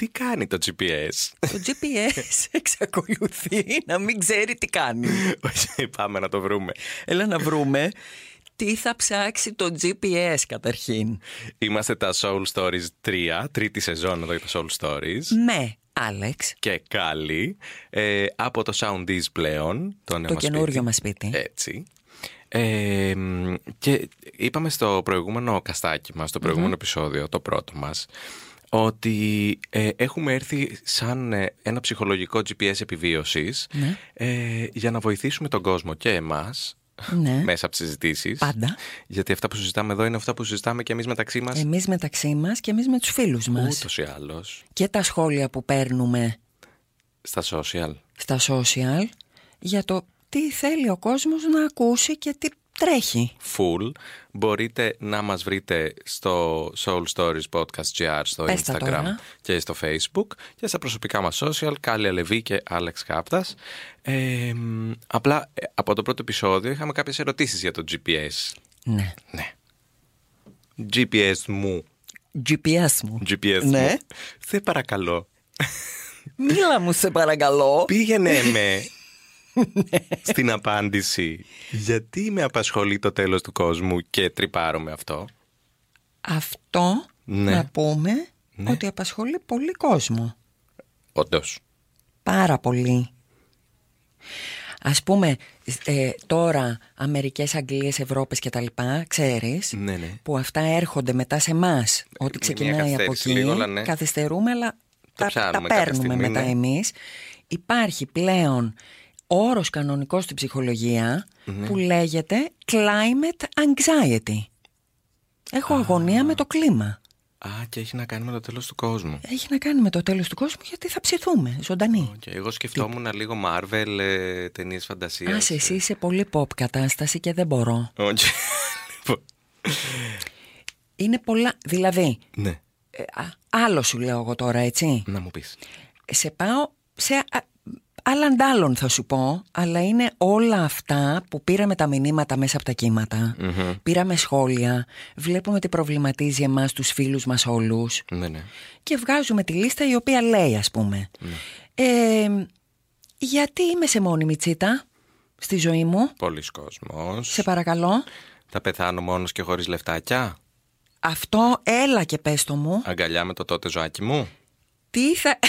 Τι κάνει το GPS? Το GPS εξακολουθεί να μην ξέρει τι κάνει. Όχι, πάμε να το βρούμε. Έλα να βρούμε τι θα ψάξει το GPS καταρχήν. Είμαστε τα Soul Stories 3, τρίτη σεζόν εδώ για τα Soul Stories. Με Άλεξ, Και Κάλλη, ε, από το Soundies πλέον. Το, νέο το μας καινούριο σπίτι. μας σπίτι. Έτσι. Ε, μ, και είπαμε στο προηγούμενο καστάκι μας, το προηγουμενο επεισόδιο, το πρώτο μας, ότι ε, έχουμε έρθει σαν ε, ένα ψυχολογικό GPS επιβίωσης Ναι. ε, για να βοηθήσουμε τον κόσμο και εμάς Ναι. μέσα από τις συζητήσεις. Πάντα. Γιατί αυτά που συζητάμε εδώ είναι αυτά που συζητάμε και εμείς μεταξύ μας Εμείς μεταξύ μας και εμείς με τους φίλους μας. ούτως ή άλλως Και τα σχόλια που παίρνουμε στα social. στα social για το τι θέλει ο κόσμος να ακούσει και τι τρέχει. full. Μπορείτε να μας βρείτε στο Soul Stories Podcast GR στο Πες τα Instagram τώρα. και στο Facebook και στα προσωπικά μας social, Κάλλη Αλεβή και Άλεξ Κάπτας. Ε, μ, απλά ε, από το πρώτο επεισόδιο είχαμε κάποιες ερωτήσεις για το GPS. Ναι. Ναι. GPS μου. GPS μου. GPS Ναι. μου. Σε παρακαλώ. Μίλα μου σε παρακαλώ. Πήγαινε με στην απάντηση. Γιατί με απασχολεί το τέλος του κόσμου και τρυπάρω με αυτό; Αυτό Ναι. να πούμε Ναι. ότι απασχολεί πολύ κόσμο. Όντως. Πάρα πολύ. Ας πούμε ε, τώρα Αμερικές, Αγγλίες, Ευρώπες και τα λοιπά, ξέρεις, Ναι, ναι. που αυτά έρχονται μετά σε εμάς. Ό,τι μια ξεκινάει από καθυστέρηση εκεί, λίγο, αλλά ναι. καθυστερούμε, αλλά τα, πιάνουμε τα κάποια παίρνουμε στιγμή, μετά ναι. εμείς. Υπάρχει πλέον όρος κανονικός στην ψυχολογία Ναι. που λέγεται climate anxiety. Έχω αγωνία με το κλίμα. Α, και έχει να κάνει με το τέλος του κόσμου. Έχει να κάνει με το τέλος του κόσμου γιατί θα ψηθούμε ζωντανοί. Και εγώ σκεφτόμουν λίγο Marvel, ε, ταινίες φαντασίας. Άσε εσύ είσαι πολύ pop κατάσταση και δεν μπορώ. Όχι. Λοιπόν, Είναι πολλά, δηλαδή, ναι, ε, α, άλλο σου λέω εγώ τώρα έτσι. να μου πεις. Σε πάω σε α, άλλαν άλλων θα σου πω, αλλά είναι όλα αυτά που πήραμε τα μηνύματα μέσα από τα κύματα. Πήραμε σχόλια, βλέπουμε τι προβληματίζει εμάς τους φίλους μας όλους Ναι, ναι. και βγάζουμε τη λίστα η οποία λέει ας πούμε ε, γιατί είμαι σε μόνιμη τσίτα στη ζωή μου, Πολλοί κόσμος. σε παρακαλώ Θα πεθάνω μόνος και χωρίς λεφτάκια; αυτό έλα και πες το μου Αγκαλιά με το τότε ζωάκι μου. τι θα...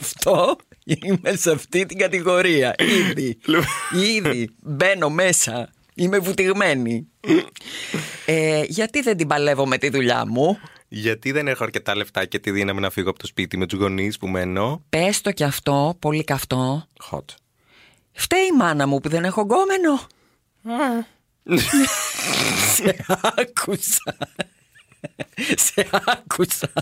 αυτό είμαι σε αυτή την κατηγορία. Ήδη, ήδη μπαίνω μέσα. Είμαι βουτυγμένη. Ε, γιατί δεν την παλεύω με τη δουλειά μου; Γιατί δεν έχω αρκετά λεφτά και τη δύναμη να φύγω από το σπίτι με τους γονείς που μένω. πες το κι αυτό, πολύ καυτό Hot. φταίει η μάνα μου που δεν έχω γκόμενο. Σε άκουσα. Σε άκουσα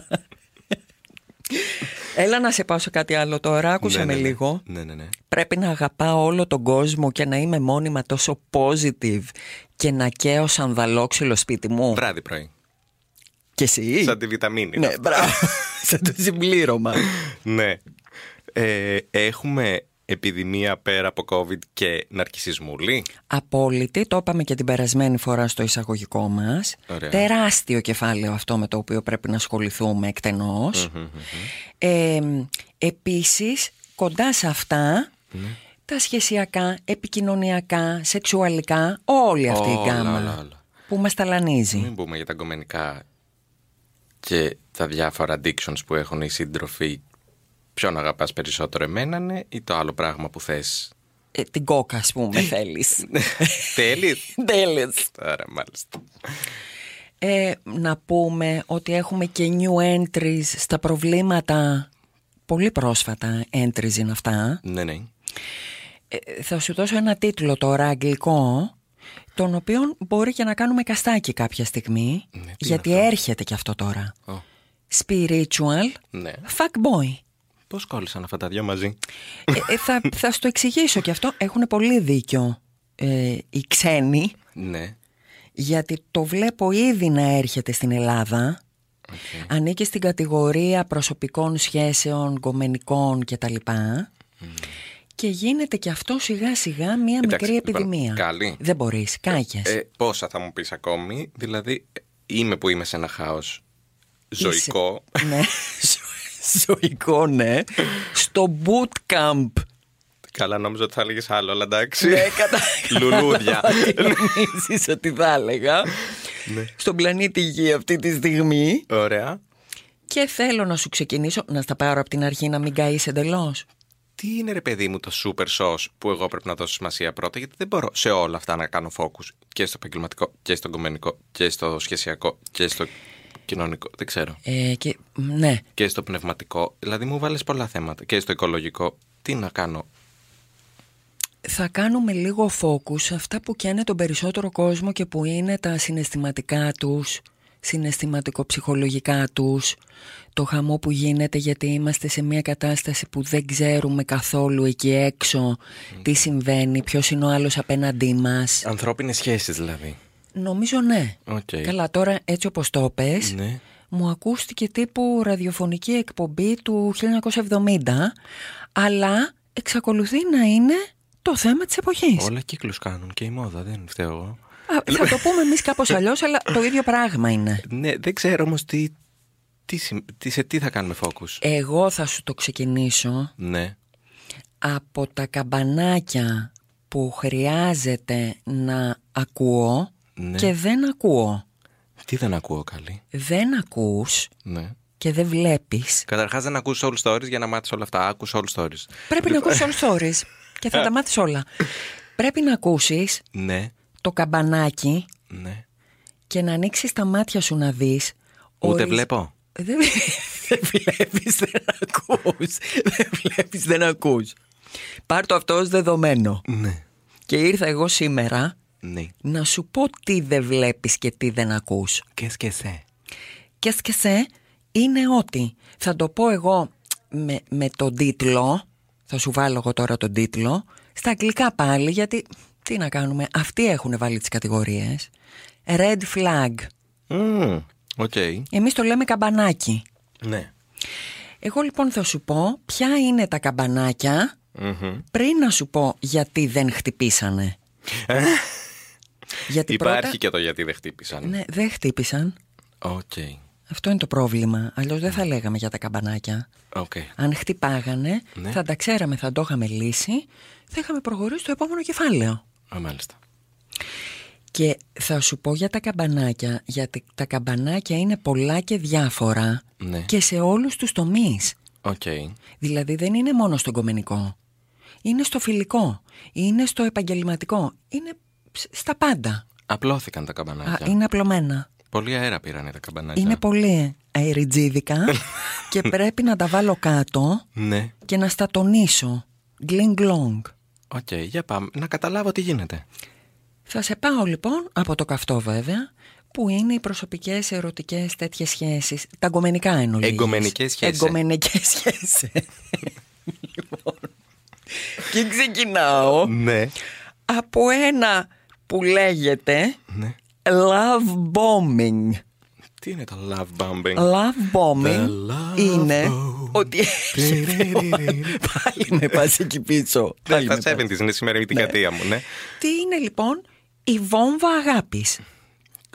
Έλα να σε πάω σε κάτι άλλο τώρα, άκουσα Ναι, με ναι, ναι. λίγο Ναι, ναι, ναι. Πρέπει να αγαπάω όλο τον κόσμο και να είμαι μόνιμα τόσο positive και να καίω σανδαλόξυλο σπίτι μου. Βράδυ πρωί. Και εσύ; Σαν τη βιταμίνη. Ναι, μπράβο. Σαν το συμπλήρωμα. Ναι. Ε, έχουμε επιδημία πέρα από COVID και ναρκισισμούλη. Απόλυτη, το είπαμε και την περασμένη φορά στο εισαγωγικό μας. Ωραία. Τεράστιο κεφάλαιο αυτό με το οποίο πρέπει να ασχοληθούμε εκτενώς. Ε, επίσης, κοντά σε αυτά, Ναι. τα σχεσιακά, επικοινωνιακά, σεξουαλικά, όλη αυτή η Όλα, γκάμα όλα, όλα. που μας ταλανίζει. Μην πούμε για τα γκομενικά και τα διάφορα addictions που έχουν οι σύντροφοι. Ποιον αγαπάς περισσότερο εμένα ναι, ή το άλλο πράγμα που θες; Ε, την κόκα, ας πούμε, θέλεις. Θέλεις; Τέλος. Άρα μάλιστα. Ε, να πούμε ότι έχουμε και new entries στα προβλήματα. Πολύ πρόσφατα entries είναι αυτά. Ναι, ναι. Ε, θα σου δώσω ένα τίτλο τώρα αγγλικό τον οποίο μπορεί και να κάνουμε καστάκι κάποια στιγμή Ναι, τι γιατί είναι αυτό; έρχεται και αυτό τώρα Ω, Spiritual ναι. Fuckboy Πώς κόλλησαν αυτά τα δυο μαζί; Ε, ε, θα, θα στο εξηγήσω και αυτό. Έχουν πολύ δίκιο ε, οι ξένοι, Ναι. γιατί το βλέπω ήδη να έρχεται στην Ελλάδα. Okay. Ανήκει στην κατηγορία προσωπικών σχέσεων, γκομενικών κτλ. Και γίνεται και αυτό σιγά σιγά μία Εντάξει, μικρή λοιπόν, επιδημία. καλή. Δεν μπορείς, κάκες. Ε, πόσα θα μου πεις ακόμη, δηλαδή ε, είμαι που είμαι σε ένα χάος ζωικό. ναι, ζω- ζωικό ναι. Στο bootcamp. Καλά νόμιζα ότι θα έλεγες άλλο, αλλά εντάξει. ναι, κατά... Λουλούδια. Τι νομίζεις ότι θα έλεγα. Ναι. Στον πλανήτη Γη αυτή τη στιγμή. Ωραία. Και θέλω να σου ξεκινήσω, να στα πάρω από την αρχή να μην καείς εντελώς. Τι είναι ρε παιδί μου το super sauce που εγώ πρέπει να δώσω σημασία πρώτα, γιατί δεν μπορώ σε όλα αυτά να κάνω focus και στο επαγγελματικό και στο κομμενικό και στο σχεσιακό και στο κοινωνικό, δεν ξέρω. Ε, και, ναι, Και στο πνευματικό. Δηλαδή μου βάλες πολλά θέματα. Και στο οικολογικό. Τι να κάνω; θα κάνουμε λίγο focus σε αυτά που καίνε τον περισσότερο κόσμο και που είναι τα συναισθηματικά τους, συναισθηματικο-ψυχολογικά τους, το χαμό που γίνεται γιατί είμαστε σε μια κατάσταση που δεν ξέρουμε καθόλου εκεί έξω τι συμβαίνει, ποιος είναι ο άλλος απέναντί μας. Ανθρώπινες σχέσεις δηλαδή. Νομίζω ναι. Οκ. Καλά τώρα έτσι όπως το πες, Ναι. μου ακούστηκε τύπου ραδιοφωνική εκπομπή του 1970, αλλά εξακολουθεί να είναι το θέμα της εποχής. Όλα κύκλους κάνουν και η μόδα, δεν φταίω εγώ. Α, θα το πούμε εμείς κάπως αλλιώς, αλλά το ίδιο πράγμα είναι. Ναι, δεν ξέρω όμως τι, τι, συμ- τι- σε τι θα κάνουμε focus. Εγώ θα σου το ξεκινήσω Ναι. από τα καμπανάκια που χρειάζεται να ακούω Ναι. και δεν ακούω. Τι δεν ακούω καλή. Δεν ακούς Ναι. και δεν βλέπεις. Καταρχάς δεν ακούς all stories για να μάθεις όλα αυτά. Άκους all stories. Πρέπει να ακούσεις all stories και θα τα μάθεις όλα. Πρέπει να ακούσεις Ναι. το καμπανάκι Ναι. και να ανοίξεις τα μάτια σου να δεις Ούτε ορισ- βλέπω. Δεν, δεν βλέπεις, δεν ακούς. Δεν βλέπεις, δεν ακούς. Πάρ' το αυτό ως δεδομένο. Ναι. Και ήρθα εγώ σήμερα Ναι. να σου πω τι δεν βλέπεις και τι δεν ακούς. Και και σε. Και σκεσέ είναι ότι θα το πω εγώ με, με τον τίτλο, θα σου βάλω εγώ τώρα τον τίτλο, στα αγγλικά πάλι γιατί τι να κάνουμε, αυτοί έχουν βάλει τις κατηγορίες. Red flag. Μμμ, Οκ. Εμείς το λέμε καμπανάκι. Ναι. Εγώ λοιπόν θα σου πω ποια είναι τα καμπανάκια Μμμ. πριν να σου πω γιατί δεν χτυπήσανε. Γιατί Υπάρχει πρώτα... και το γιατί δεν χτύπησαν. Ναι, δεν χτύπησαν. Οκ. Αυτό είναι το πρόβλημα. Αλλιώς δεν θα λέγαμε για τα καμπανάκια. Οκ. Αν χτυπάγανε, Ναι. θα τα ξέραμε, θα το είχαμε λύσει, θα είχαμε προχωρήσει στο επόμενο κεφάλαιο. Α, μάλιστα. Και θα σου πω για τα καμπανάκια, γιατί τα καμπανάκια είναι πολλά και διάφορα Ναι. και σε όλους τους τομείς. Οκ. Δηλαδή δεν είναι μόνο στο γκομενικό. Είναι στο φιλικό, είναι στο επαγγελματικό, είναι σ- στα πάντα. Απλώθηκαν τα Α, καμπανάκια. είναι απλωμένα. Πολύ αέρα πήρανε τα καμπανάκια. Είναι πολύ αεριτζήδικα και πρέπει να τα βάλω κάτω Ναι. και να στα τονίσω. Γκλινγκ λόγκ. Οκ, για πάμε. Να καταλάβω τι γίνεται. Θα σε πάω λοιπόν από το καυτό βέβαια που είναι οι προσωπικές ερωτικές τέτοιες σχέσεις Τα γκομενικά εννοώ Ε, γκομενικές σχέσεις. Ε, γκομενικές σχέσεις λοιπόν, Και ξεκινάω Ναι. από ένα που λέγεται Ναι. Love bombing Τι είναι το love bombing; Love bombing The love είναι bomb. ότι έρχεται ο- Πάλι με πας εκεί πίσω Πάλι Τα με πας. 70s είναι σήμερα η δεκαετία μου, ναι. Τι είναι λοιπόν η βόμβα αγάπης;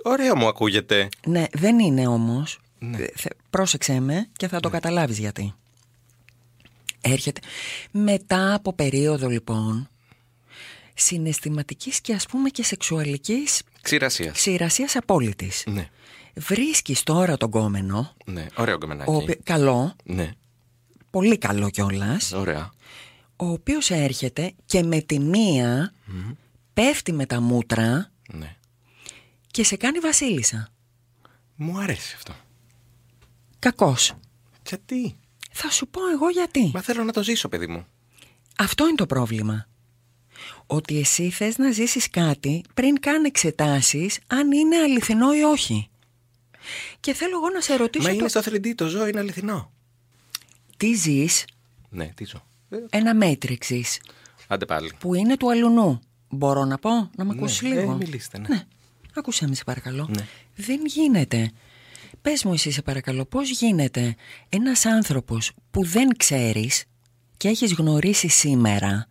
Ωραίο μου ακούγεται. Ναι, δεν είναι όμως. Ναι. Ε, θε- Πρόσεξέ με και θα το καταλάβεις γιατί. Έρχεται μετά από περίοδο λοιπόν συναισθηματικής και ας πούμε και σεξουαλικής Ξηρασίας. ξηρασίας απόλυτης. Ναι. Βρίσκεις τώρα τον κόμενο, Ναι. Ωραίο ο γκομενάκι. οποί- καλό, Ναι. πολύ καλό κιόλας, Ωραία. ο οποίος έρχεται και με τη μία πέφτει με τα μούτρα Ναι. και σε κάνει βασίλισσα. Μου αρέσει αυτό. Κακός. Γιατί; Θα σου πω εγώ γιατί. Μα θέλω να το ζήσω, παιδί μου. Αυτό είναι το πρόβλημα. Ότι εσύ θες να ζήσεις κάτι πριν καν εξετάσεις αν είναι αληθινό ή όχι. Και θέλω εγώ να σε ρωτήσω Μα το... είναι στο 3D, το ζώο είναι αληθινό. τι ζεις; Ναι, τι ζω. Ένα Matrix Άντε πάλι. που είναι του αλουνού. Μπορώ να πω, να με Ναι, ακούσεις ε, λίγο; μιλήστε, ναι. Ναι, άκουσέ με σε παρακαλώ. Ναι. Δεν γίνεται. Πες μου εσύ σε παρακαλώ, πώς γίνεται ένας άνθρωπος που δεν ξέρεις και έχεις γνωρίσει σήμερα,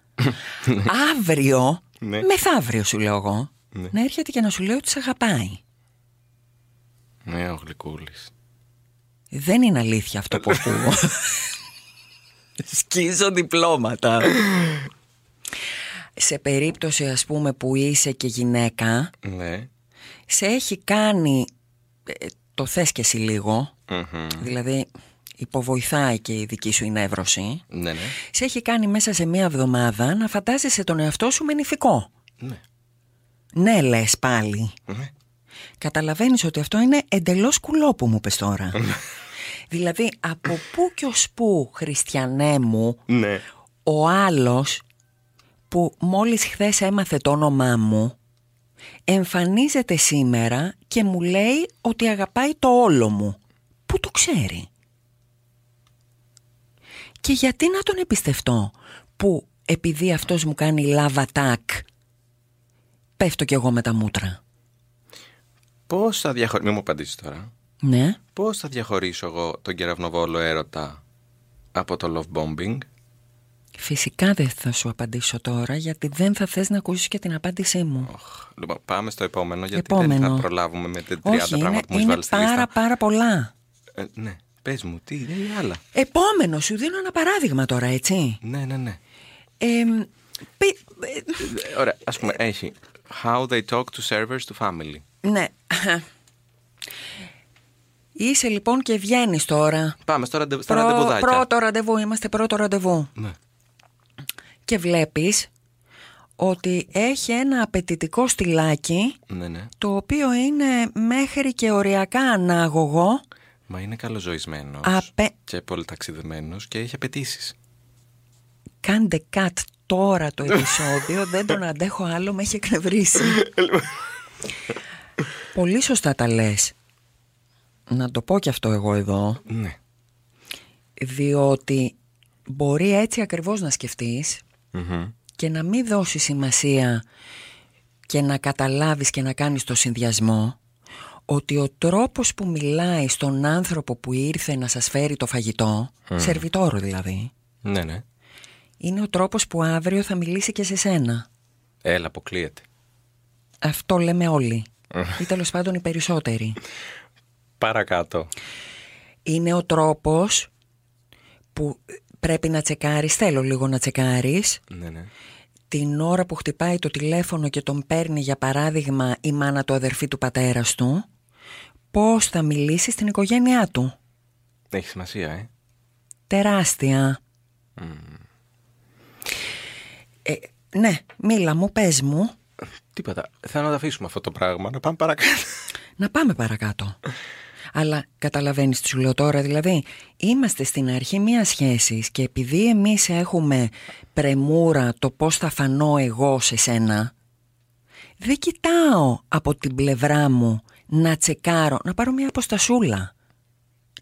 αύριο, Ναι. μεθαύριο σου λέω εγώ, Ναι. να έρχεται και να σου λέει ότι σε αγαπάει. Ναι, ο Γλυκούλης. Δεν είναι αλήθεια αυτό που ακούω. Σκίζω διπλώματα. σε περίπτωση ας πούμε που είσαι και γυναίκα, Ναι. σε έχει κάνει, ε, το θες και εσύ λίγο, Μμμ. δηλαδή υποβοηθάει και η δική σου νεύρωση, Ναι, ναι. σε έχει κάνει μέσα σε μία εβδομάδα να φαντάζεσαι τον εαυτό σου με νηφικό. Ναι. Ναι λες πάλι. Ναι. Καταλαβαίνεις ότι αυτό είναι εντελώς κουλό που μου πες τώρα. δηλαδή από πού και ως πού χριστιανέ μου Ναι. ο άλλος που μόλις χθες έμαθε το όνομά μου εμφανίζεται σήμερα και μου λέει ότι αγαπάει το όλο μου. Πού το ξέρει; Και γιατί να τον εμπιστευτώ που επειδή αυτός μου κάνει love attack πέφτω κι εγώ με τα μούτρα; Πώς θα διαχωρίσω... Μην μου απαντήσεις τώρα. Ναι. Πώς θα διαχωρίσω εγώ τον κεραυνοβόλο έρωτα από το love bombing; Φυσικά δεν θα σου απαντήσω τώρα γιατί δεν θα θες να ακούσεις και την απάντησή μου. Οχ. Λοιπόν, πάμε στο επόμενο γιατί δεν Επόμενο. θα προλάβουμε με τα 30 Όχι, είναι, πράγματα που μου έχεις είναι βάλει στη πάρα λίστα. πάρα πολλά. Ε, ναι, πες μου, τι, δεν είναι άλλα. Επόμενο, σου δίνω ένα παράδειγμα τώρα, έτσι. Ναι, ναι, ναι. Ε, πι- ε, Ε, Ωραία, ας πούμε, έχει How they talk to servers to family. ναι. Είσαι λοιπόν και βγαίνεις τώρα. Πάμε στο, ραντε, στα Πρω- ραντεβουδάκια. πρώτο ραντεβού, είμαστε πρώτο ραντεβού. Ναι. Και βλέπεις ότι έχει ένα απαιτητικό στυλάκι ναι, ναι. το οποίο είναι μέχρι και οριακά ανάγωγο. Μα είναι καλοζωισμένος Απε- και πολυταξιδεμένος και έχει απαιτήσεις. Κάντε cut τώρα το επεισόδιο, δεν τον αντέχω άλλο, με έχει εκνευρίσει. Πολύ σωστά τα λες. Να το πω κι αυτό εγώ εδώ, ναι. διότι μπορεί έτσι ακριβώς να σκεφτείς Μμμ. και να μην δώσεις σημασία και να καταλάβεις και να κάνεις το συνδυασμό ότι ο τρόπος που μιλάει στον άνθρωπο που ήρθε να σας φέρει το φαγητό, σερβιτόρο δηλαδή, Ναι, ναι. είναι ο τρόπος που αύριο θα μιλήσει και σε σένα. Έλα, αποκλείεται. Αυτό λέμε όλοι. Ή τέλος πάντων οι περισσότεροι. Παρακάτω. Είναι ο τρόπος που πρέπει να τσεκάρεις, θέλω λίγο να τσεκάρεις, Ναι, ναι. την ώρα που χτυπάει το τηλέφωνο και τον παίρνει για παράδειγμα η μάνα του αδερφή του πατέρας του, πώς θα μιλήσει στην οικογένειά του. Έχει σημασία, ε. Τεράστια. Ε, ναι, μίλα μου, πες μου. Τίποτα. Θέλω να το αφήσουμε αυτό το πράγμα. Να πάμε παρακάτω. Να πάμε παρακάτω. Αλλά καταλαβαίνεις τι σου λέω τώρα, δηλαδή είμαστε στην αρχή μιας σχέσης και επειδή εμείς έχουμε πρεμούρα το πώς θα φανώ εγώ σε σένα, δεν κοιτάω από την πλευρά μου να τσεκάρω, να πάρω μια αποστασούλα,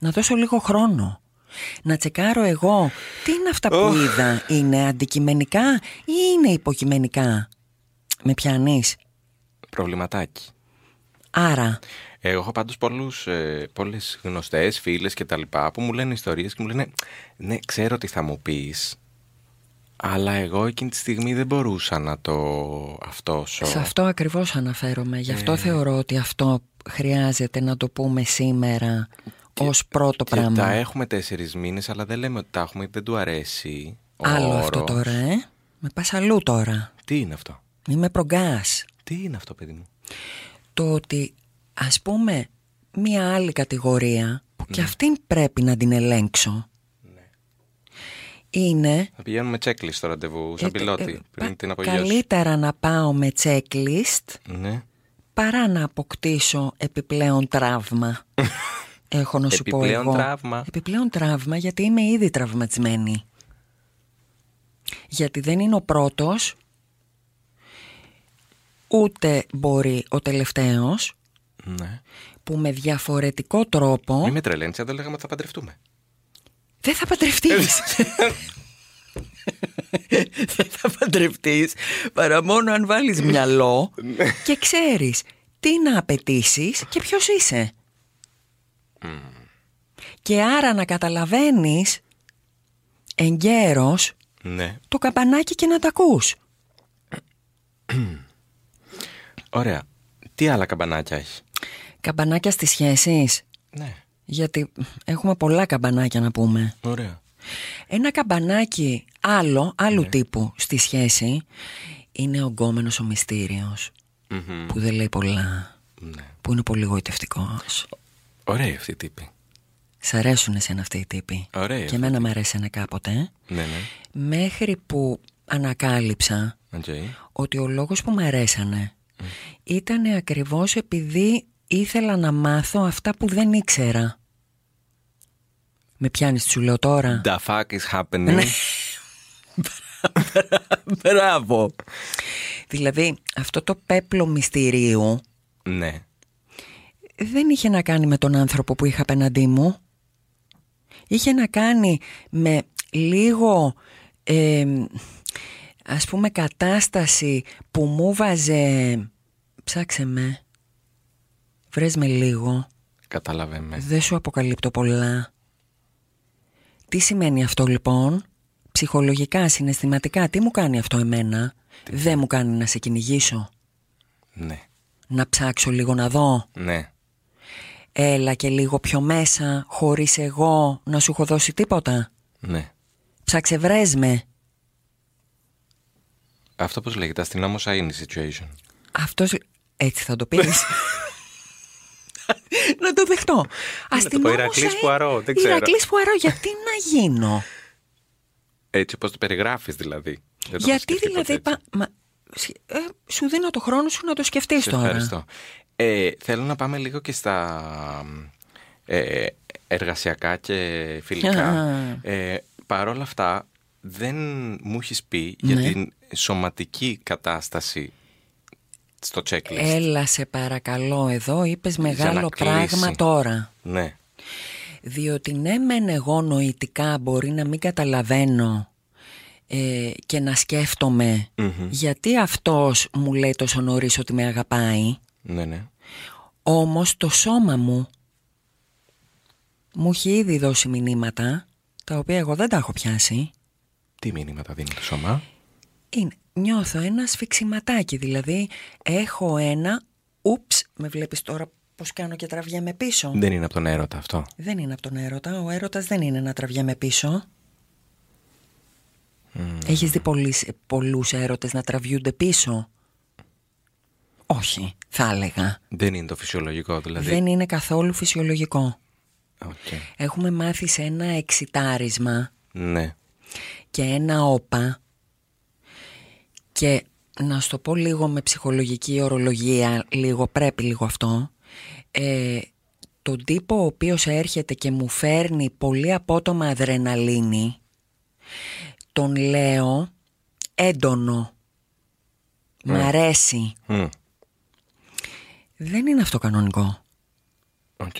να δώσω λίγο χρόνο. Να τσεκάρω εγώ τι είναι αυτά που είδα, είναι αντικειμενικά ή είναι υποκειμενικά. Με πιάνεις; Προβληματάκι. Άρα, Εγώ έχω πάντως πολλούς, ε, πολλές γνωστές, φίλες και τα λοιπά που μου λένε ιστορίες και μου λένε ναι, ξέρω τι θα μου πεις αλλά εγώ εκείνη τη στιγμή δεν μπορούσα να το αυτόσω. Σε αυτό ακριβώς αναφέρομαι. Γι' Ε. αυτό θεωρώ ότι αυτό χρειάζεται να το πούμε σήμερα ως πρώτο και πράγμα. τα έχουμε τέσσερις μήνες αλλά δεν λέμε ότι τα έχουμε γιατί δεν του αρέσει ο Άλλο όρος. αυτό τώρα, ε. Με πας αλλού τώρα. Τι είναι αυτό; Μη με προγκάς. Τι είναι αυτό παιδί μου; Το ότι ας πούμε μία άλλη κατηγορία που Ναι. και αυτήν πρέπει να την ελέγξω είναι Θα πηγαίνουμε checklist στο ραντεβού σαν ε, πιλότη ε, πριν πα- την απογειώσει. καλύτερα να πάω με checklist Ναι. παρά να αποκτήσω επιπλέον τραύμα. Έχω να σου πω Επιπλέον εγώ. τραύμα. Επιπλέον τραύμα γιατί είμαι ήδη τραυματισμένη. Γιατί δεν είναι ο πρώτος, ούτε μπορεί ο τελευταίος, ναι. που με διαφορετικό τρόπο Μην με τρελαίνεις, αν δεν λέγαμε ότι θα παντρευτούμε. Δεν θα παντρευτείς. δεν θα παντρευτείς παρά μόνο αν βάλεις μυαλό και ξέρεις τι να απαιτήσεις και ποιος είσαι. Και άρα να καταλαβαίνεις εγκαίρως Ναι. το καμπανάκι και να τα ακούς. Ωραία. Τι άλλα καμπανάκια έχει; Καμπανάκια στις σχέσεις. Ναι. Γιατί έχουμε πολλά καμπανάκια να πούμε. Ωραία. Ένα καμπανάκι άλλο, άλλου τύπου στη σχέση είναι ο γκόμενος ο μυστήριος Μμμ. που δεν λέει πολλά, Ναι. που είναι πολύ γοητευτικός. Ωραίοι αυτοί οι τύποι. Σ' αρέσουν εσένα αυτοί οι τύποι. Ωραία Και αυτοί εμένα μ' αρέσανε κάποτε. Ναι, ναι. Μέχρι που ανακάλυψα Οκ. ότι ο λόγος που μ' αρέσανε ήταν ακριβώς επειδή ήθελα να μάθω αυτά που δεν ήξερα. Με πιάνεις τι σου λέω τώρα. The fuck is happening; Ναι. Μπράβο. Δηλαδή αυτό το πέπλο μυστηρίου ναι. δεν είχε να κάνει με τον άνθρωπο που είχα απέναντί μου. Είχε να κάνει με λίγο ε, ας πούμε κατάσταση που μου βάζε ψάξε με βρες με λίγο Κατάλαβε με. δεν σου αποκαλύπτω πολλά τι σημαίνει αυτό λοιπόν; Ψυχολογικά, συναισθηματικά τι μου κάνει αυτό εμένα; Δεν μου κάνει να σε κυνηγήσω Ναι. να ψάξω λίγο να δω Ναι. Έλα και λίγο πιο μέσα, χωρίς εγώ να σου έχω δώσει τίποτα. Ναι. Ψάξε βρες με. Αυτό πώς λέγεται, αστυνόμωσα είναι η situation. Αυτός... Έτσι θα το πεις. να το δεχτώ. Αστυνόμωσα, Ηρακλής ε. Πουαρό, δεν ξέρω. Ηρακλής Πουαρό, γιατί να γίνω; Έτσι όπως το περιγράφεις δηλαδή. Δεν το έχω γιατί σκεφτεί ποτέ δηλαδή... έτσι. πα- μα, σχε- ε, σου δίνω το χρόνο σου να το σκεφτείς Σε τώρα. ευχαριστώ. Ε, θέλω να πάμε λίγο και στα ε, εργασιακά και φιλικά. Α. Ε, Παρ' όλα αυτά, δεν μου έχεις πει για Ναι. την σωματική κατάσταση στο checklist. Έλα σε παρακαλώ εδώ, είπες να μεγάλο κλείσει. πράγμα τώρα. Ναι. Διότι ναι μεν εγώ νοητικά μπορεί να μην καταλαβαίνω ε, και να σκέφτομαι Μμμ. γιατί αυτός μου λέει τόσο νωρίς ότι με αγαπάει Ναι, ναι. όμως το σώμα μου μου έχει ήδη δώσει μηνύματα τα οποία εγώ δεν τα έχω πιάσει Τι μήνυματα δίνει το σώμα; είναι, νιώθω ένα σφιξιματάκι δηλαδή έχω ένα ούψ με βλέπεις τώρα πως κάνω και τραβιέμαι πίσω Δεν είναι από τον έρωτα αυτό. Δεν είναι από τον έρωτα. Ο έρωτας δεν είναι να τραβιέμαι πίσω. Έχεις δει πολλούς, πολλούς έρωτες να τραβιούνται πίσω; Όχι, θα έλεγα. Δεν είναι το φυσιολογικό δηλαδή. Δεν είναι καθόλου φυσιολογικό. Οκ. Έχουμε μάθει σε ένα εξιτάρισμα Ναι. και ένα όπα και να σου το πω λίγο με ψυχολογική ορολογία, λίγο πρέπει λίγο αυτό, ε, τον τύπο ο οποίος έρχεται και μου φέρνει πολύ απότομα αδρεναλίνη, τον λέω έντονο, μ' αρέσει. Μμ. Δεν είναι αυτό κανονικό. Οκ.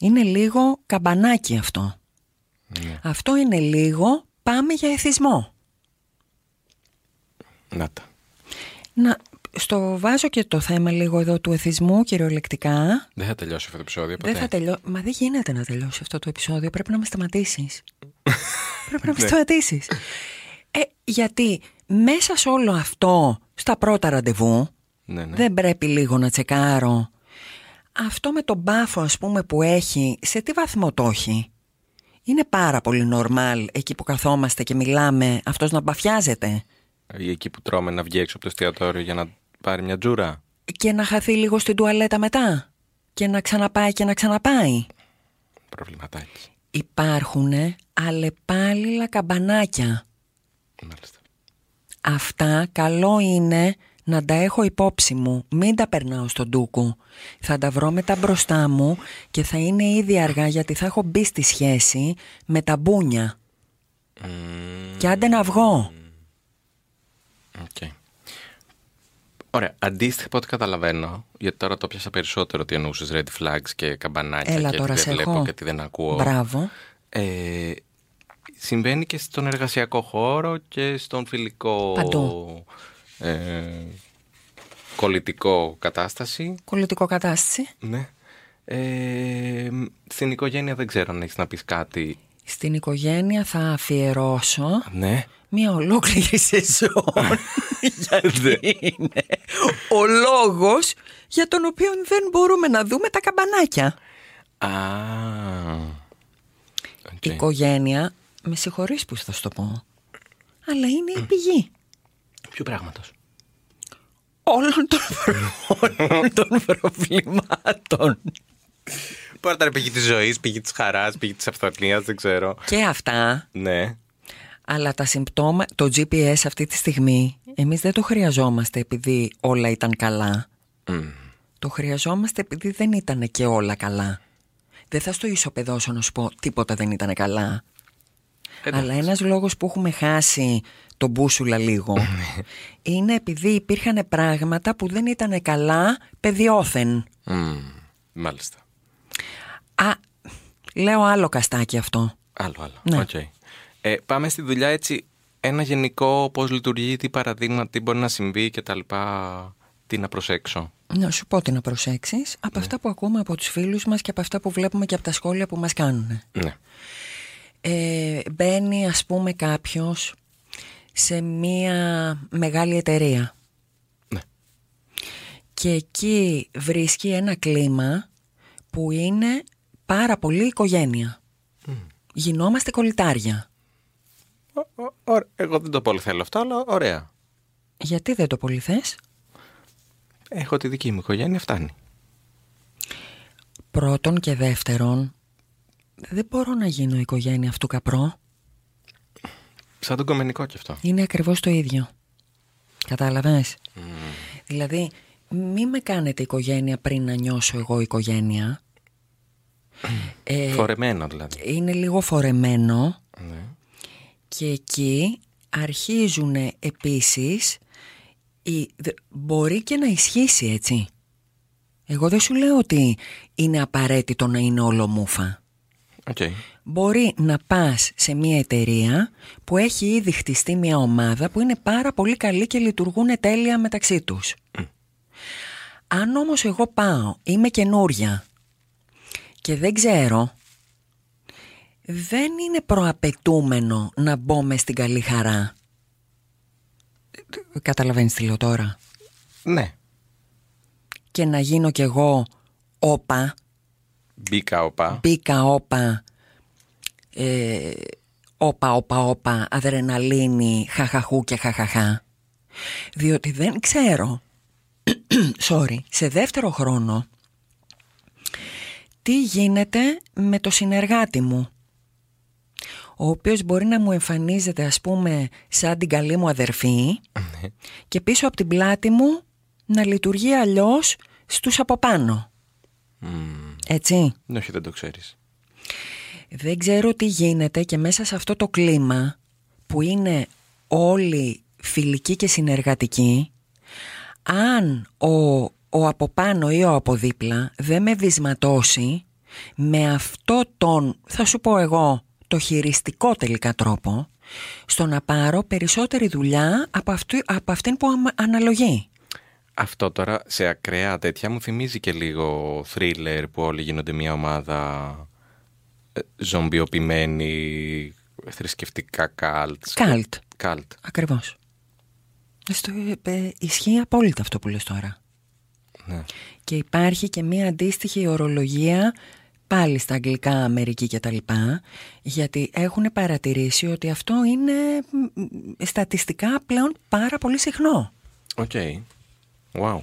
Είναι λίγο καμπανάκι αυτό. Ναι. Αυτό είναι λίγο πάμε για εθισμό. Να τα. Να, στο βάζω και το θέμα λίγο εδώ του εθισμού κυριολεκτικά. Δεν θα τελειώσει αυτό το επεισόδιο ποτέ. Δεν θα τελειώ... Μα δεν γίνεται να τελειώσει αυτό το επεισόδιο. Πρέπει να με σταματήσεις. Πρέπει να με σταματήσεις. Ε, γιατί μέσα σε όλο αυτό, στα πρώτα ραντεβού, Ναι, ναι. δεν πρέπει λίγο να τσεκάρω αυτό με τον μπάφο ας πούμε που έχει, σε τι βαθμό το έχει; Είναι πάρα πολύ normal εκεί που καθόμαστε και μιλάμε αυτός να μπαφιάζεται; Ή εκεί που τρώμε να βγει έξω από το εστιατόριο για να πάρει μια τζούρα; και να χαθεί λίγο στην τουαλέτα μετά και να ξαναπάει και να ξαναπάει. Προβληματάκι. Υπάρχουν αλλεπάλληλα καμπανάκια. Μάλιστα. Αυτά καλό είναι να τα έχω υπόψη μου. Μην τα περνάω στον ντούκου. Θα τα βρω μετά μπροστά μου και θα είναι ήδη αργά γιατί θα έχω μπει στη σχέση με τα μπούνια. Και άντε να βγω. Οκ. Ωραία. Αντίστοιχα από ό,τι καταλαβαίνω, γιατί τώρα το 'πιασα περισσότερο τι εννοούσες red flags και καμπανάκια Έλα και τώρα τι δεν βλέπω έχω. και τι δεν ακούω. Μπράβο. Ε, συμβαίνει και στον εργασιακό χώρο και στον φιλικό Παντού. ε, κολλητικό κατάσταση. Κολλητικό κατάσταση. Ναι. Ε, στην οικογένεια δεν ξέρω αν έχεις να πεις κάτι. Στην οικογένεια θα αφιερώσω Ναι. μία ολόκληρη σεζόν γιατί είναι ο λόγος για τον οποίο δεν μπορούμε να δούμε τα καμπανάκια. Α, οκ. Η οικογένεια, με συγχωρείς που θα σου το πω, αλλά είναι η πηγή Ποιο πράγματος; όλων των, προ- όλων των προβλημάτων. Πάρ' τα πηγή της ζωής, πηγή της χαράς, πηγή της αφθονίας, δεν ξέρω. Και αυτά, Ναι. αλλά τα συμπτώματα, το GPS αυτή τη στιγμή, εμείς δεν το χρειαζόμαστε επειδή όλα ήταν καλά. Μμ. Το χρειαζόμαστε επειδή δεν ήταν και όλα καλά. Δεν θα στο ισοπεδώσω να σου πω τίποτα δεν ήταν καλά. Εντάξει. Αλλά ένας λόγος που έχουμε χάσει τον μπούσουλα λίγο είναι επειδή υπήρχαν πράγματα που δεν ήταν καλά παιδιόθεν. Μμ, Μάλιστα. Α, λέω άλλο podcastάκι αυτό. Άλλο, άλλο. Ναι. Οκ. Ε, πάμε στη δουλειά έτσι. Ένα γενικό πώς λειτουργεί, τι παράδειγμα, τι μπορεί να συμβεί και τα λοιπά. Τι να προσέξω. Να σου πω τι να προσέξεις από αυτά που ακούμε από τους φίλους μας και από αυτά που βλέπουμε και από τα σχόλια που μας κάνουν. Ναι. ε, μπαίνει ας πούμε κάποιος σε μία μεγάλη εταιρεία Ναι. και εκεί βρίσκει ένα κλίμα που είναι πάρα πολύ οικογένεια. Γινόμαστε κολλητάρια. Ω- ω- ωρα- Εγώ δεν το πολύ θέλω αυτό, αλλά ωραία. Γιατί δεν το πολύ θες; Έχω τη δική μου οικογένεια, φτάνει. Πρώτον και δεύτερον, δεν μπορώ να γίνω οικογένεια αυτού καπρό. Σαν τον κομμενικό κι αυτό. Είναι ακριβώς το ίδιο. Κατάλαβες; Δηλαδή, μη με κάνετε οικογένεια πριν να νιώσω εγώ οικογένεια. Ε, Φορεμένο δηλαδή. είναι λίγο φορεμένο Ναι. και εκεί αρχίζουν επίσης η, δε- μπορεί και να ισχύσει έτσι. Εγώ δεν σου λέω ότι είναι απαραίτητο να είναι όλο μούφα. Οκ. Μπορεί να πας σε μια εταιρεία που έχει ήδη χτιστεί μια ομάδα που είναι πάρα πολύ καλή και λειτουργούν τέλεια μεταξύ τους. Αν όμως εγώ πάω, είμαι καινούρια και δεν ξέρω, δεν είναι προαπαιτούμενο να μπω μες στην καλή χαρά. Καταλαβαίνεις τι λέω τώρα; Ναι. Και να γίνω κι εγώ όπα, Μπήκα οπα. μπήκα όπα, ε, όπα, όπα, όπα, αδρεναλίνη, χαχαχού και χαχαχά. Διότι δεν ξέρω, sorry, σε δεύτερο χρόνο, τι γίνεται με το συνεργάτη μου; Ο οποίος μπορεί να μου εμφανίζεται ας πούμε σαν την καλή μου αδερφή και πίσω από την πλάτη μου να λειτουργεί αλλιώς στους από πάνω. Έτσι; Ναι, όχι, δεν το ξέρεις. Δεν ξέρω τι γίνεται και μέσα σε αυτό το κλίμα που είναι όλοι φιλικοί και συνεργατικοί αν ο, ο από πάνω ή ο από δίπλα δεν με βυσματώσει με αυτό τον, θα σου πω εγώ, το χειριστικό τελικά τρόπο στο να πάρω περισσότερη δουλειά από, αυτού, από αυτήν που αμα- αναλογεί. Αυτό τώρα σε ακραία τέτοια μου θυμίζει και λίγο θρίλερ που όλοι γίνονται μια ομάδα ε, ζομπιοποιημένοι, θρησκευτικά cult. Cult. Cult. Ακριβώς. Στο, ε, ισχύει απόλυτα αυτό που λες τώρα. Ναι. Και υπάρχει και μία αντίστοιχη ορολογία πάλι στα αγγλικά, Αμερική και τα λοιπά, γιατί έχουν παρατηρήσει ότι αυτό είναι μ, μ, στατιστικά πλέον πάρα πολύ συχνό. Οκ. Wow.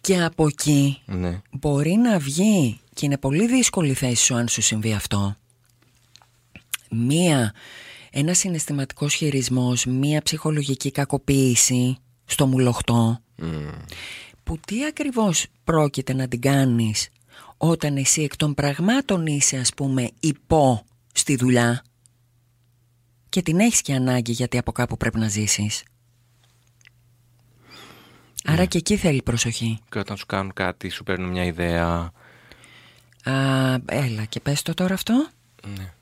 Και από εκεί Ναι. μπορεί να βγει και είναι πολύ δύσκολη θέση σου αν σου συμβεί αυτό. Μία, ένα συναισθηματικός χειρισμός, μία ψυχολογική κακοποίηση στο μουλοχτό που τι ακριβώς πρόκειται να την κάνεις όταν εσύ εκ των πραγμάτων είσαι ας πούμε υπό στη δουλειά και την έχεις και ανάγκη γιατί από κάπου πρέπει να ζήσεις. Άρα και εκεί θέλει προσοχή. Και όταν σου κάνουν κάτι, σου παίρνουν μια ιδέα. Α, έλα και πες το τώρα αυτό. Ναι.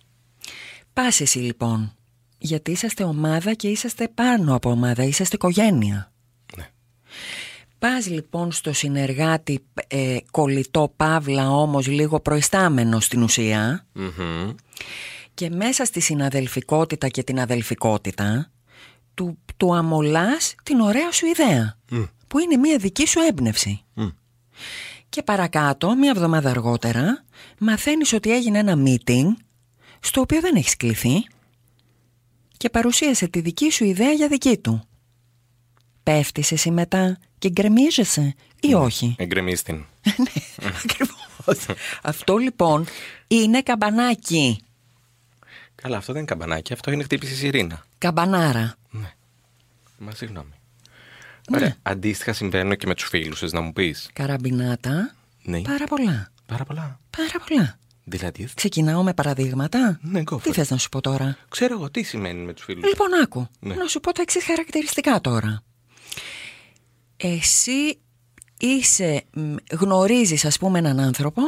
Πας εσύ λοιπόν, γιατί είσαστε ομάδα και είσαστε πάνω από ομάδα, είσαστε οικογένεια. Ναι. Πας λοιπόν στο συνεργάτη ε, κολλητό παύλα όμως λίγο προϊστάμενο στην ουσία Μμμ. και μέσα στη συναδελφικότητα και την αδελφικότητα του, του αμολάς την ωραία σου ιδέα που είναι μια δική σου έμπνευση. Μμ. Και παρακάτω, μία εβδομάδα αργότερα, μαθαίνεις ότι έγινε ένα meeting στο οποίο δεν έχεις κληθεί και παρουσίασε τη δική σου ιδέα για δική του. Πέφτεις εσύ μετά και γκρεμίζεσαι ή όχι; Εγκρεμείς την. ναι, ακριβώς. Αυτό λοιπόν είναι καμπανάκι. Καλά, αυτό δεν είναι καμπανάκι, αυτό είναι χτύπηση σιρήνα. Καμπανάρα. Ναι. Μα συγγνώμη. Ναι. Ωραία. Αντίστοιχα συμβαίνουν και με τους φίλους σα, να μου πεις; Καραμπινάτα. Ναι. Πάρα πολλά. Πάρα πολλά. Πάρα πολλά. Δηλαδή. Ξεκινάω με παραδείγματα. Ναι, go for Τι it. θες να σου πω τώρα; Ξέρω εγώ τι σημαίνει με τους φίλους. Λοιπόν, άκου. Ναι. Να σου πω τα εξής χαρακτηριστικά τώρα. Εσύ είσαι, μ, γνωρίζεις ας πούμε έναν άνθρωπο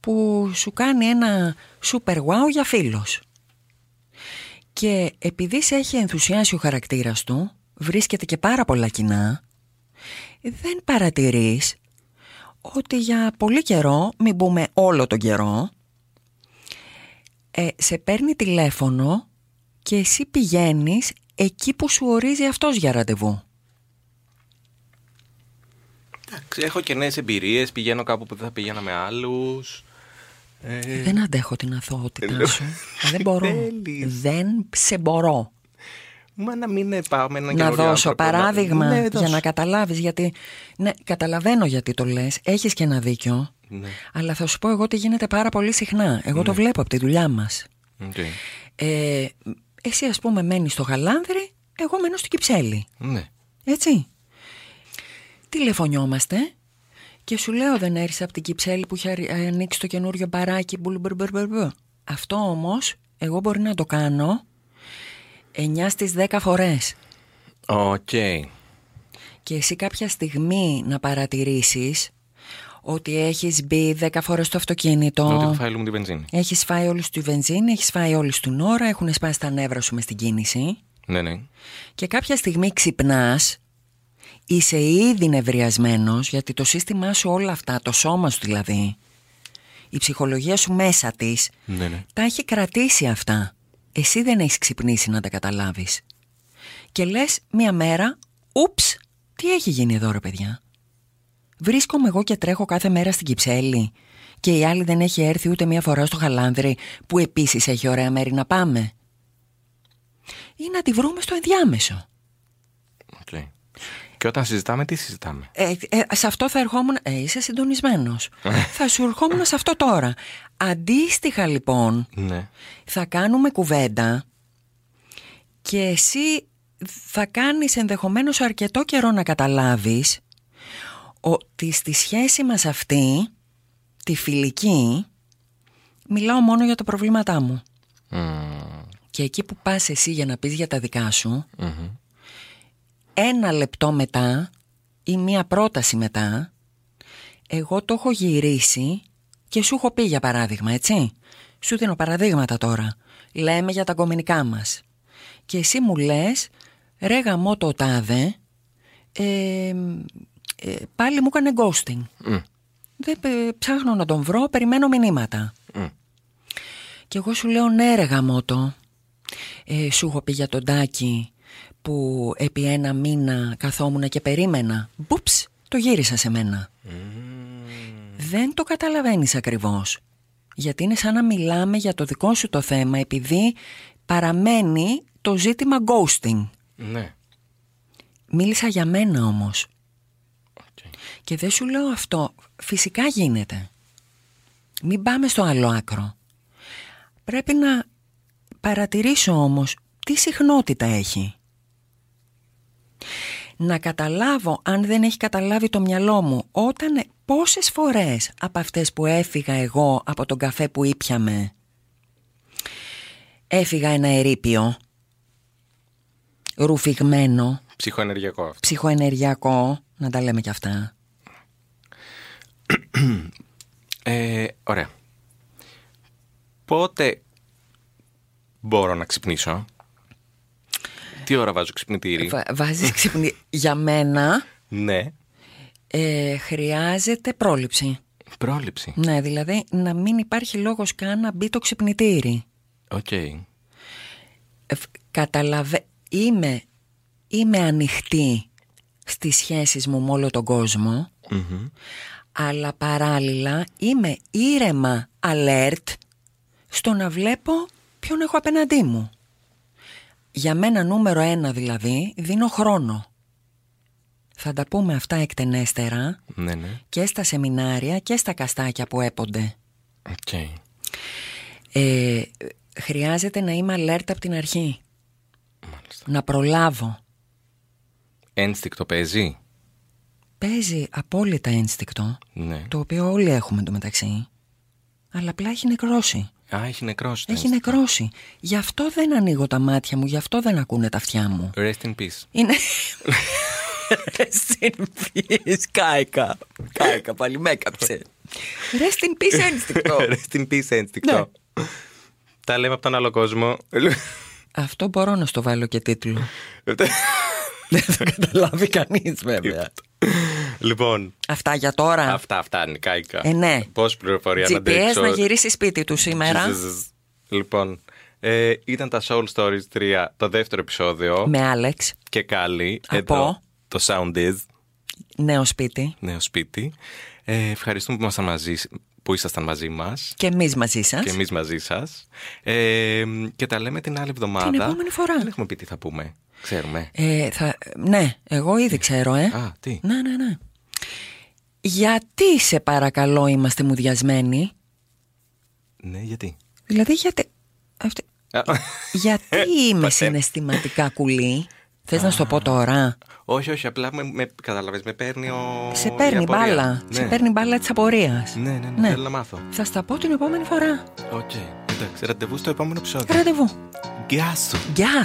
που σου κάνει ένα super wow για φίλος. Και επειδή σε έχει ενθουσιάσει ο χαρακτήρας του, βρίσκεται και πάρα πολλά κοινά, δεν παρατηρείς ότι για πολύ καιρό, μην πούμε όλο τον καιρό, ε, σε παίρνει τηλέφωνο και εσύ πηγαίνεις εκεί που σου ορίζει αυτός για ραντεβού. Εντάξει, έχω και νέες εμπειρίες. Πηγαίνω κάπου που δεν θα πήγαινα με άλλους. Ε, Δεν αντέχω την αθωότητά λέω, σου. δεν μπορώ. θέλεις. δεν σε μπορώ. μα να μην πάμε έναν να καινούριο δώσω άνθρωπο, να- παράδειγμα Ναι, για δώσ' να καταλάβεις γιατί... Ναι, καταλαβαίνω γιατί το λες. Έχεις και ένα δίκιο. Ναι. Αλλά θα σου πω εγώ τι γίνεται πάρα πολύ συχνά. Εγώ το βλέπω από τη δουλειά μας. Οκ. Ε, εσύ ας πούμε μένεις στο Χαλάνδρι, εγώ μένω στην Κυψέλη. Ναι. Έτσι. Τηλεφωνιόμαστε και σου λέω δεν έρθεις από την Κυψέλη που έχει αρι- ανοίξει το καινούριο μπαράκι. μπουλμπουρμπουρμπουρμπου». Αυτό όμως εγώ μπορεί να το κάνω 9 στις 10 φορές. Οκ. Και εσύ κάποια στιγμή να παρατηρήσεις ότι έχεις μπει 10 φορές στο αυτοκίνητο. Ότι έχω φάει λίγο μου τη βενζίνη. Έχεις φάει όλη σου τη βενζίνη, έχεις φάει όλη σου την ώρα, έχουν σπάσει τα νεύρα σου μες στην κίνηση. Ναι, ναι. Και κάποια στιγμή ξυπνάς, είσαι ήδη νευριασμένος, γιατί το σύστημά σου όλα αυτά, το σώμα σου δηλαδή, η ψυχολογία σου μέσα της, Ναι, ναι. τα έχει κρατήσει αυτά. Εσύ δεν έχεις ξυπνήσει να τα καταλάβεις. Και λες μία μέρα, ούψ, τι έχει γίνει εδώ ρε παιδιά; Βρίσκομαι εγώ και τρέχω κάθε μέρα στην Κυψέλη και η άλλη δεν έχει έρθει ούτε μία φορά στο Χαλάνδρη που επίσης έχει ωραία μέρη να πάμε. Ή να τη βρούμε στο ενδιάμεσο. Οκ. Και όταν συζητάμε, τι συζητάμε; Ε, ε, σε αυτό θα ερχόμουν. Ε, είσαι συντονισμένος. θα σου ερχόμουν σε αυτό τώρα. Αντίστοιχα λοιπόν, Ναι. θα κάνουμε κουβέντα και εσύ θα κάνεις ενδεχομένως αρκετό καιρό να καταλάβεις ότι στη σχέση μας αυτή, τη φιλική, μιλάω μόνο για τα προβλήματά μου. Μμμ. Και εκεί που πας εσύ για να πεις για τα δικά σου, Μμμ. Ένα λεπτό μετά ή μία πρόταση μετά, εγώ το έχω γυρίσει και σου έχω πει για παράδειγμα, έτσι. Σου δίνω παραδείγματα τώρα. Λέμε για τα κομμενικά μας. Και εσύ μου λες, ρε γαμό το τάδε, ε, ε, πάλι μου έκανε ghosting. Μμ. Δεν ε, ψάχνω να τον βρω, περιμένω μηνύματα. Μμ. Και εγώ σου λέω ναι ρε γαμότο ε, Σου έχω πει για τον Τάκη Που επί ένα μήνα καθόμουν και περίμενα Μπουπς, το γύρισα σε μένα Δεν το καταλαβαίνεις ακριβώς Γιατί είναι σαν να μιλάμε για το δικό σου το θέμα Επειδή παραμένει το ζήτημα ghosting Ναι. Μίλησα για μένα όμως Οκ. Και δεν σου λέω αυτό Φυσικά γίνεται Μην πάμε στο άλλο άκρο Πρέπει να παρατηρήσω όμως τι συχνότητα έχει. Να καταλάβω αν δεν έχει καταλάβει το μυαλό μου όταν πόσες φορές από αυτές που έφυγα εγώ από τον καφέ που ήπιαμε έφυγα ένα ερείπιο ρουφηγμένο, Ψυχοενεργειακό αυτό. ψυχοενεργειακό, να τα λέμε κι αυτά. Ε, ωραία. Πότε μπορώ να ξυπνήσω; Τι ώρα βάζω ξυπνητήρι; Βα- Βάζεις ξυπνη... Για μένα Ναι. ε, χρειάζεται πρόληψη. Πρόληψη. Ναι, δηλαδή να μην υπάρχει λόγος καν να μπει το ξυπνητήρι. Οκ. Ε, φ- καταλαβα... είμαι, είμαι ανοιχτή στις σχέσεις μου με όλο τον κόσμο Μμμ. αλλά παράλληλα είμαι ήρεμα alert στο να βλέπω ποιον έχω απέναντί μου. Για μένα νούμερο ένα δηλαδή δίνω χρόνο. Θα τα πούμε αυτά εκτενέστερα Ναι, ναι. και στα σεμινάρια και στα καστάκια που έπονται. Οκ. Ε, χρειάζεται να είμαι alert από την αρχή. Να προλάβω. Ένστικτο παίζει; Παίζει απόλυτα ένστικτο, Ναι. το οποίο όλοι έχουμε το μεταξύ, αλλά απλά έχει νεκρώσει. Α, έχει νεκρώσει. το Έχει ένστικτο. νεκρώσει. Γι' αυτό δεν ανοίγω τα μάτια μου, γι' αυτό δεν ακούνε τα αυτιά μου. Rest in peace. Είναι. Rest in peace, κάηκα. Κάηκα, πάλι με έκαψε. Rest in peace ένστικτο. Rest in peace ένστικτο. Τα λέμε από τον άλλο κόσμο. Αυτό μπορώ να στο βάλω και τίτλο. Δεν θα καταλάβει κανείς βέβαια. λοιπόν, Αυτά για τώρα. αυτά, αυτά, Νικάικα. Ε, ναι. Πόση πληροφορία να GPS αντέξω. να γυρίσει σπίτι του σήμερα. Ζζζζ. Λοιπόν, ε, ήταν τα Soul Stories 3, το δεύτερο επεισόδιο. Με Άλεξ, Και καλή. Από; Εδώ, το Sound Is, νέο σπίτι. νέο σπίτι. Ε, ευχαριστούμε που, ήμασταν μαζί, που ήσασταν μαζί μας. Και εμείς μαζί σας. Και εμείς μαζί σας. Ε, και τα λέμε την άλλη εβδομάδα. Την επόμενη φορά. Δεν έχουμε πει τι θα πούμε. Ξέρουμε. Ε, θα... Ναι, εγώ ήδη ξέρω, ε. Α, τι; Ναι, ναι, ναι. Γιατί σε παρακαλώ είμαστε μουδιασμένοι; Ναι, γιατί; Δηλαδή γιατί... Αυτή... Α, Γιατί είμαι Πατέ. συναισθηματικά κουλή; Θες να σου το πω τώρα; όχι, όχι, απλά με, με, καταλαβες, με παίρνει ο... Σε η παίρνει απορία. μπάλα. Ναι. Σε παίρνει μπάλα της απορίας. Ναι, ναι, ναι, Ναι. θέλω να μάθω. Θα στα πω την επόμενη φορά. Οκ, εντάξει, ραντεβού στο επόμενο επεισόδιο. Ραντεβού. Γεια σου. Γεια